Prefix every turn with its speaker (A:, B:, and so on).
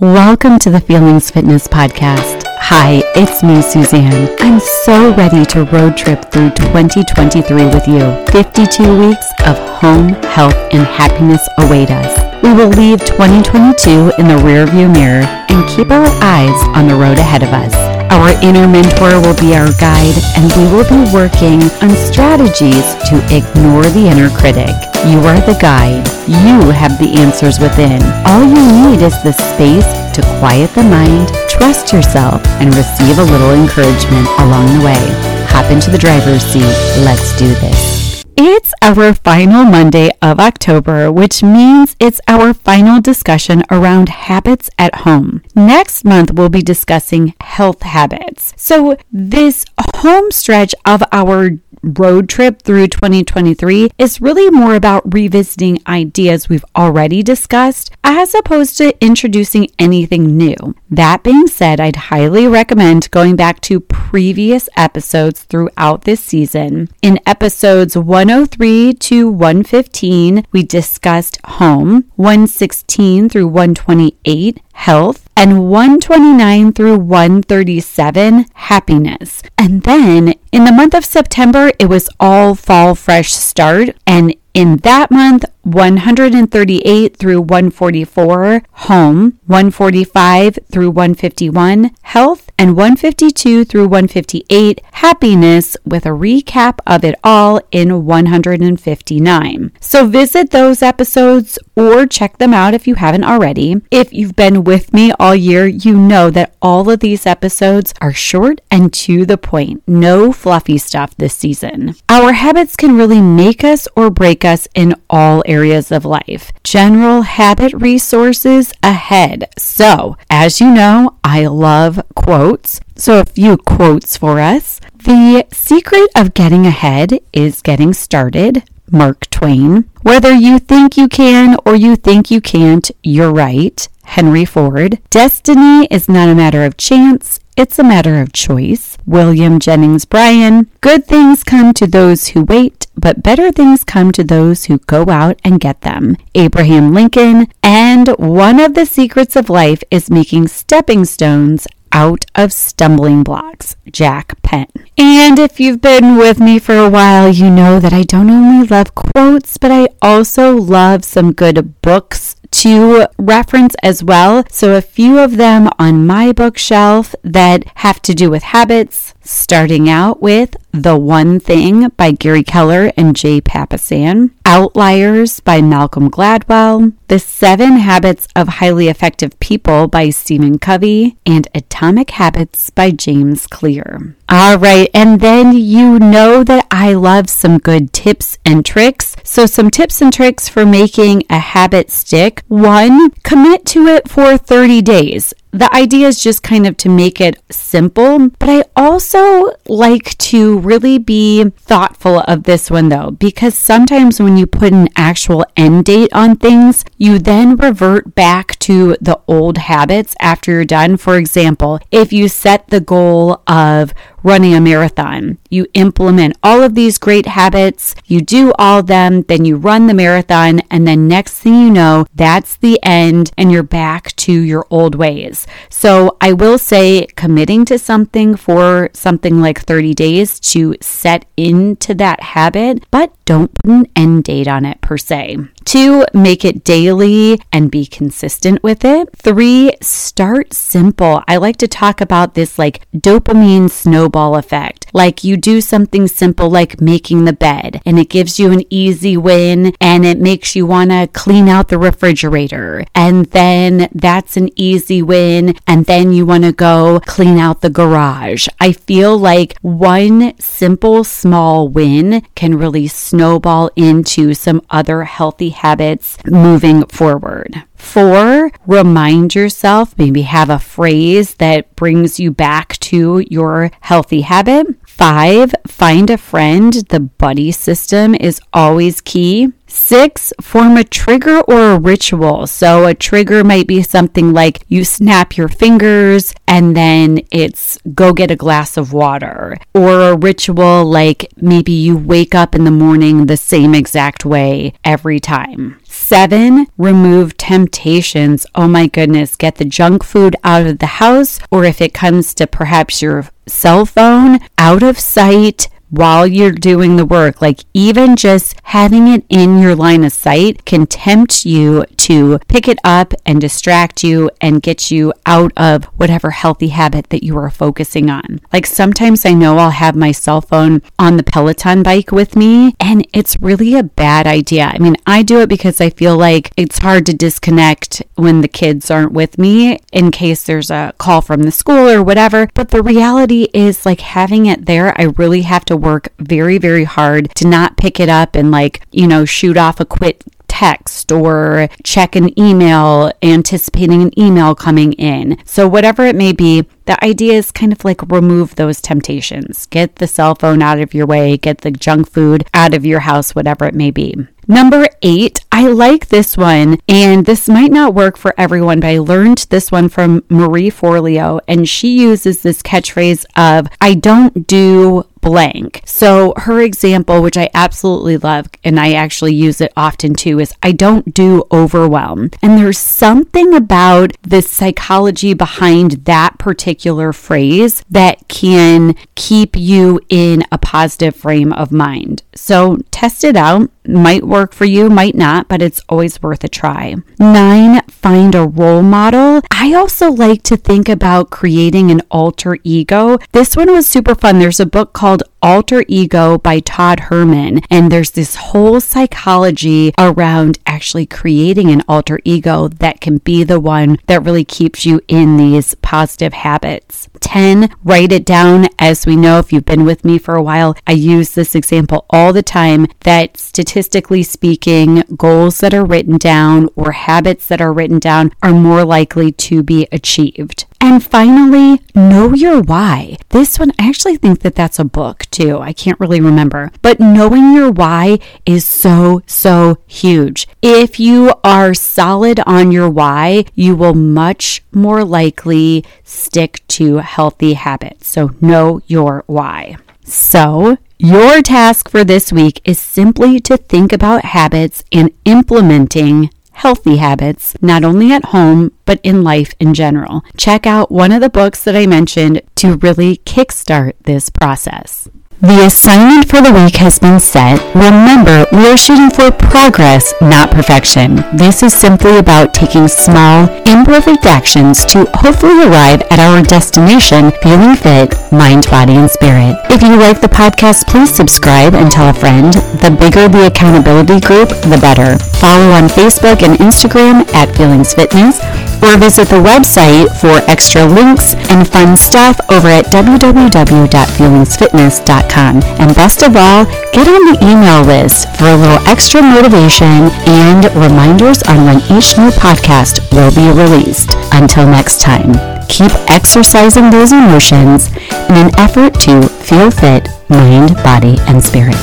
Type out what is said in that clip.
A: Welcome to the Feelings Fitness Podcast. Hi, it's me, Suzanne. I'm so ready to road trip through 2023 with you. 52 weeks of home, health, and happiness await us. We will leave 2022 in the rearview mirror and keep our eyes on the road ahead of us. Our inner mentor will be our guide, and we will be working on strategies to ignore the inner critic. You are the guide. You have the answers within. All you need is the space to quiet the mind, trust yourself, and receive a little encouragement along the way. Hop into the driver's seat. Let's do this. It's our final Monday of October, which means it's our final discussion around habits at home. Next month, we'll be discussing health habits. So, this home stretch of our road trip through 2023 is really more about revisiting ideas we've already discussed as opposed to introducing anything new. That being said, I'd highly recommend going back to previous episodes throughout this season. In episodes 103 to 115, we discussed home, 116 through 128, health, and 129 through 137, happiness. And then in the month of September, it was all fall fresh start. And in that month, 138 through 144, home, 145 through 151, health, and 152 through 158, happiness, with a recap of it all in 159. So visit those episodes or check them out if you haven't already. If you've been with me all year, you know that all of these episodes are short and to the point. No fluffy stuff this season. Our habits can really make us or break us in all areas of life. General habit resources ahead. So, as you know, I love quotes. So, a few quotes for us. The secret of getting ahead is getting started. Mark Twain. Whether you think you can or you think you can't, you're right. Henry Ford. Destiny is not a matter of chance, it's a matter of choice. William Jennings Bryan. Good things come to those who wait, but better things come to those who go out and get them. Abraham Lincoln. And one of the secrets of life is making stepping stones out of stumbling blocks. Jack Penn. And if you've been with me for a while, you know that I don't only love quotes, but I also love some good books to reference as well. So, a few of them on my bookshelf that have to do with habits, starting out with The One Thing by Gary Keller and Jay Papasan, Outliers by Malcolm Gladwell, The Seven Habits of Highly Effective People by Stephen Covey, and Atomic Habits by James Clear. All right, and then you know that I love some good tips and tricks. So, some tips and tricks for making a habit stick. One, commit to it for 30 days the idea is just kind of to make it simple, but I also like to really be thoughtful of this one though, because sometimes when you put an actual end date on things, you then revert back to the old habits after you're done. For example, if you set the goal of running a marathon. You implement all of these great habits, you do all them, then you run the marathon, and then next thing you know, that's the end and you're back to your old ways. So I will say committing to something for something like 30 days to set into that habit, but don't put an end date on it per se. Two, make it daily and be consistent with it. Three, start simple. I like to talk about this like dopamine snowball effect. Like you do something simple like making the bed and it gives you an easy win and it makes you want to clean out the refrigerator. And then that's an easy win. And then you want to go clean out the garage. I feel like one simple small win can really snowball into some other healthy habits moving forward. Four, remind yourself, maybe have a phrase that brings you back to your healthy habit. Five, find a friend. The buddy system is always key. Six, form a trigger or a ritual. So, a trigger might be something like you snap your fingers and then it's go get a glass of water, or a ritual like maybe you wake up in the morning the same exact way every time. Seven, remove temptations. Oh my goodness, get the junk food out of the house, or if it comes to perhaps your cell phone, out of sight while you're doing the work. Like even just having it in your line of sight can tempt you to pick it up and distract you and get you out of whatever healthy habit that you are focusing on. Like sometimes I know I'll have my cell phone on the Peloton bike with me and it's really a bad idea. I mean, I do it because I feel like it's hard to disconnect when the kids aren't with me in case there's a call from the school or whatever. But the reality is like having it there, I really have to work very, very hard to not pick it up and like, you know, shoot off a quick text or check an email, anticipating an email coming in. So, whatever it may be, the idea is kind of like remove those temptations. Get the cell phone out of your way, get the junk food out of your house, whatever it may be. Number eight, I like this one, and this might not work for everyone, but I learned this one from Marie Forleo, and she uses this catchphrase of, I don't do blank. So her example, which I absolutely love, and I actually use it often too, is I don't do overwhelm. And there's something about the psychology behind that particular phrase that can keep you in a positive frame of mind. So test it out. Might work for you, might not, but it's always worth a try. Nine, find a role model. I also like to think about creating an alter ego. This one was super fun. There's a book called Alter Ego by Todd Herman. And there's this whole psychology around actually creating an alter ego that can be the one that really keeps you in these positive habits. 10, write it down. As we know, if you've been with me for a while, I use this example all the time that statistically speaking, goals that are written down or habits that are written down are more likely to be achieved. And finally, know your why. This one, I actually think that that's a book too. I can't really remember. But knowing your why is so, so huge. If you are solid on your why, you will much more likely stick to healthy habits. So know your why. So, your task for this week is simply to think about habits and implementing healthy habits, not only at home, but in life in general. Check out one of the books that I mentioned to really kickstart this process. The assignment for the week has been set. Remember, we are shooting for progress, not perfection. This is simply about taking small, imperfect actions to hopefully arrive at our destination feeling fit, mind, body, and spirit. If you like the podcast, please subscribe and tell a friend. The bigger the accountability group, the better. Follow on Facebook and Instagram at Feelings Fitness or visit the website for extra links and fun stuff over at www.feelingsfitness.com. And best of all, get on the email list for a little extra motivation and reminders on when each new podcast will be released. Until next time, keep exercising those emotions in an effort to feel fit, mind, body, and spirit.